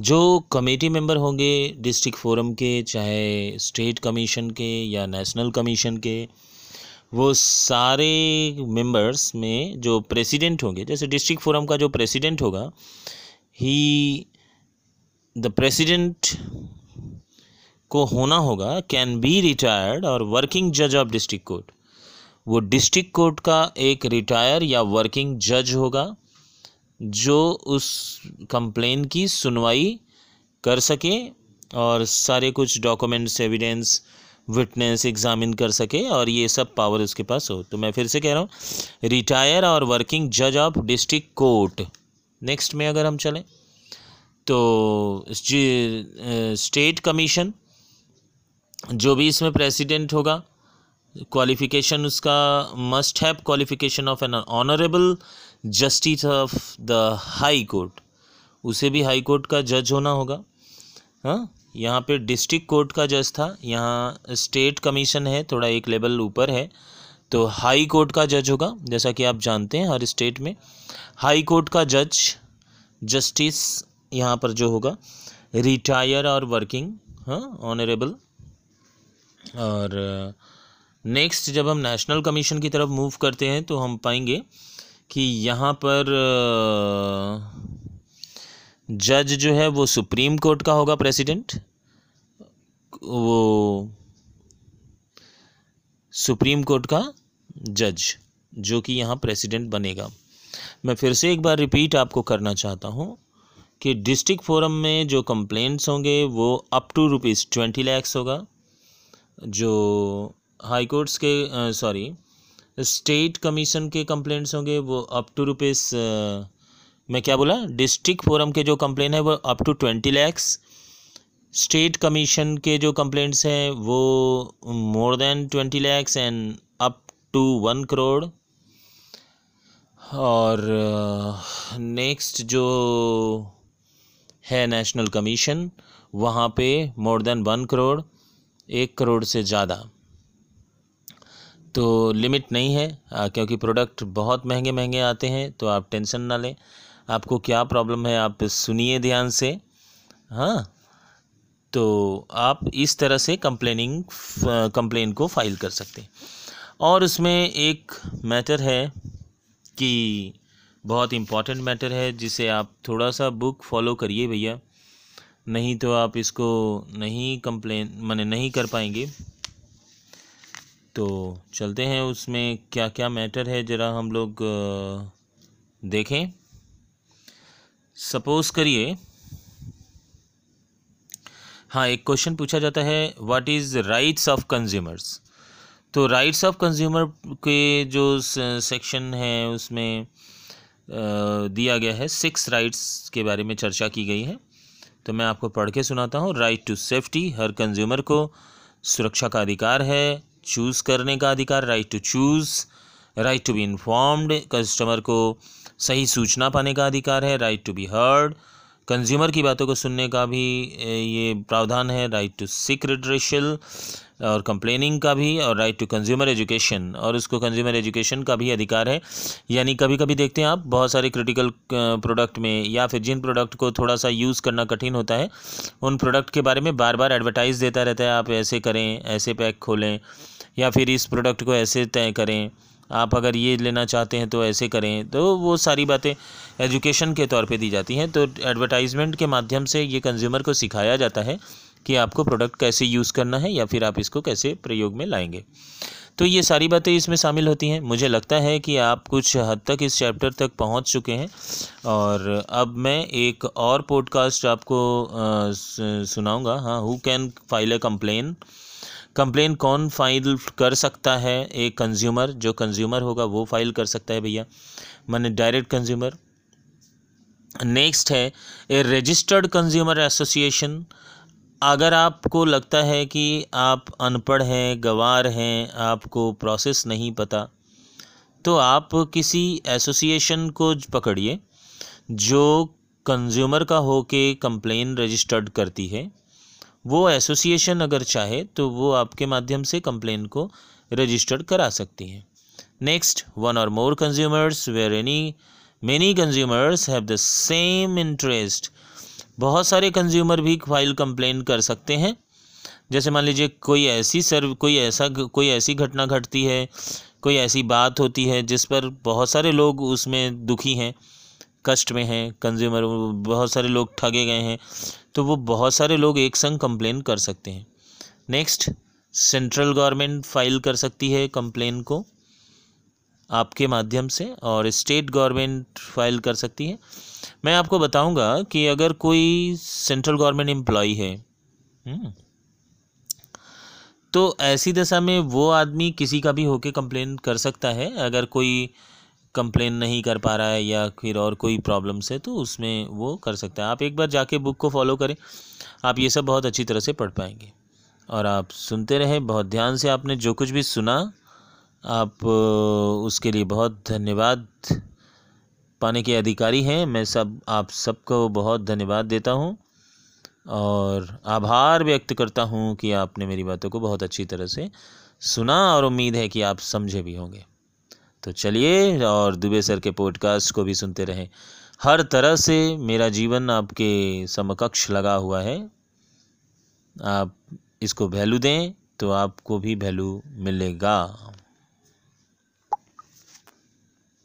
जो committee member होंगे district forum के, चाहे स्टेट कमीशन के या नेशनल कमीशन के, वो सारे मेंबर्स में जो प्रेसिडेंट होंगे, जैसे डिस्ट्रिक्ट फोरम का जो प्रेसिडेंट होगा, ही द प्रेसिडेंट को होना होगा, कैन बी रिटायर्ड और वर्किंग जज ऑफ़ डिस्ट्रिक्ट कोर्ट। वो डिस्ट्रिक्ट कोर्ट का एक रिटायर या वर्किंग जज होगा जो उस कंप्लेन की सुनवाई कर सके और सारे कुछ डॉक्यूमेंट्स एविडेंस विटनेस एग्जामिन कर सके और ये सब पावर उसके पास हो। तो मैं फिर से कह रहा हूँ रिटायर और वर्किंग जज ऑफ़ डिस्ट्रिक्ट कोर्ट नेक्स्ट में अगर हम चलें तो स्टेट कमीशन जो भी इसमें प्रेसिडेंट होगा क्वालिफिकेशन उसका must have qualification of an honourable justice of the high court उसे भी हाई कोर्ट का जज होना होगा। हाँ यहाँ पे डिस्ट्रिक्ट कोर्ट का जज था। यहाँ स्टेट कमीशन है, थोड़ा एक लेवल ऊपर है। तो हाई कोर्ट का जज होगा, जैसा कि आप जानते हैं हर स्टेट में। हाई कोर्ट का जज जस्टिस यहाँ पर जो होगा रिटायर और वर्किंग हाँ ऑनरेबल और नेक्स्ट जब हम नेशनल कमीशन की तरफ़ मूव करते हैं तो हम पाएँगे कि यहाँ पर जज जो है वो सुप्रीम कोर्ट का होगा प्रेसिडेंट। वो सुप्रीम कोर्ट का जज, जो कि यहाँ प्रेसिडेंट बनेगा। मैं फिर से एक बार रिपीट आपको करना चाहता हूँ कि डिस्ट्रिक्ट फोरम में जो कंप्लेंट्स होंगे वो up to rupees twenty lakhs होगा। जो हाई कोर्ट्स के सॉरी स्टेट कमीशन के कंप्लेंट्स होंगे, वो अप टू रुपीज़ मैं क्या बोला? डिस्ट्रिक्ट फोरम के जो कंप्लेन है, वो up to twenty lakhs state commission के जो कंप्लेंट्स हैं, वो more than twenty lakhs and up to one crore और नेक्स्ट जो है नेशनल कमीशन वहाँ पे मोर देन वन करोड़ एक करोड़ से ज़्यादा। तो लिमिट नहीं है क्योंकि प्रोडक्ट बहुत महँगे महँगे आते हैं तो आप टेंशन ना लें। आपको क्या प्रॉब्लम है, आप सुनिए ध्यान से। हाँ तो आप इस तरह से कंप्लेनिंग कंप्लेन को फ़ाइल कर सकते हैं। और उसमें एक मैटर है कि बहुत इंपॉर्टेंट मैटर है, जिसे आप थोड़ा सा बुक फॉलो करिए भैया, नहीं तो आप इसको नहीं कंप्लेन, मैंने नहीं कर पाएँगे। तो चलते हैं उसमें क्या क्या मैटर है, ज़रा हम लोग देखें। सपोज़ करिए हाँ एक क्वेश्चन पूछा जाता है what is rights of consumers तो राइट्स ऑफ़ कंज्यूमर के जो सेक्शन है, उसमें दिया गया है सिक्स राइट्स के बारे में चर्चा की गई है। तो मैं आपको पढ़ के सुनाता हूँ राइट टू सेफ्टी हर कंज्यूमर को सुरक्षा का अधिकार है चूज़ करने का अधिकार right to choose right to be informed customer को सही सूचना पाने का अधिकार है right to be heard consumer की बातों को सुनने का भी ये प्रावधान है राइट टू सिक रिड्रेशल और कंप्लेनिंग का भी, और राइट टू कंज्यूमर एजुकेशन और उसको कंज्यूमर एजुकेशन का भी अधिकार है। यानी कभी कभी देखते हैं आप, बहुत सारे क्रिटिकल प्रोडक्ट में, या फिर जिन प्रोडक्ट को थोड़ा सा यूज़ करना कठिन होता है, उन प्रोडक्ट के बारे में बार बार एडवर्टाइज़ देता रहता है, आप ऐसे करें, ऐसे पैक खोलें या फिर इस प्रोडक्ट को ऐसे तय करें। आप अगर ये लेना चाहते हैं तो ऐसे करें। तो वो सारी बातें एजुकेशन के तौर पे दी जाती हैं। तो एडवर्टाइजमेंट के माध्यम से ये कंज्यूमर को सिखाया जाता है कि आपको प्रोडक्ट कैसे यूज़ करना है या फिर आप इसको कैसे प्रयोग में लाएँगे। तो ये सारी बातें इसमें शामिल होती हैं। मुझे लगता है कि आप कुछ हद तक इस चैप्टर तक पहुँच चुके हैं। और अब मैं एक और पॉडकास्ट आपको सुनाऊँगा। हाँ who can file a complaint complaint कौन फ़ाइल कर सकता है? एक कंज्यूमर जो कंज्यूमर होगा, वो फ़ाइल कर सकता है भैया। मैंने डायरेक्ट कंज्यूमर नेक्स्ट है ए रजिस्टर्ड कंज्यूमर एसोसिएशन अगर आपको लगता है कि आप अनपढ़ हैं, गवार हैं, आपको प्रोसेस नहीं पता तो आप किसी एसोसिएशन को पकड़िए, जो कंज्यूमर का हो के कंप्लेन रजिस्टर्ड करती है। वो एसोसिएशन अगर चाहे तो वो आपके माध्यम से कंप्लेन को रजिस्टर्ड करा सकती हैं। नेक्स्ट वन और more consumers where any many consumers have the same interest बहुत सारे कंज्यूमर भी फ़ाइल कंप्लेन कर सकते हैं। जैसे मान लीजिए कोई ऐसी सर्व, कोई ऐसा, कोई ऐसी घटना घटती है, कोई ऐसी बात होती है, जिस पर बहुत सारे लोग उसमें दुखी हैं। कष्ट में हैं कंज्यूमर बहुत सारे लोग ठगे गए हैं तो वो बहुत सारे लोग एक संग कंप्लेन कर सकते हैं। नेक्स्ट सेंट्रल गवर्नमेंट फ़ाइल कर सकती है कंप्लेन को आपके माध्यम से और स्टेट गवर्नमेंट फ़ाइल कर सकती है। मैं आपको बताऊँगा कि अगर कोई सेंट्रल गवर्नमेंट एम्प्लॉय है हम्म, तो ऐसी दशा में वो आदमी किसी का भी होके कंप्लेन कर सकता है। अगर कोई कंप्लेन नहीं कर पा रहा है या फिर और कोई प्रॉब्लम्स है तो उसमें वो कर सकता है। आप एक बार जाके बुक को फॉलो करें, आप ये सब बहुत अच्छी तरह से पढ़ पाएँगे। और आप सुनते रहें, बहुत ध्यान से आपने जो कुछ भी सुना, आप, उसके लिए बहुत धन्यवाद पाने के अधिकारी हैं। मैं सब, आप सबको बहुत धन्यवाद देता हूँ और आभार व्यक्त करता हूँ कि आपने मेरी बातों को बहुत अच्छी तरह से सुना और उम्मीद है कि आप समझे भी होंगे। तो चलिए, और दुबे सर के पॉडकास्ट को भी सुनते रहें। हर तरह से मेरा जीवन आपके समकक्ष लगा हुआ है। आप इसको वैल्यू दें तो आपको भी वैल्यू मिलेगा।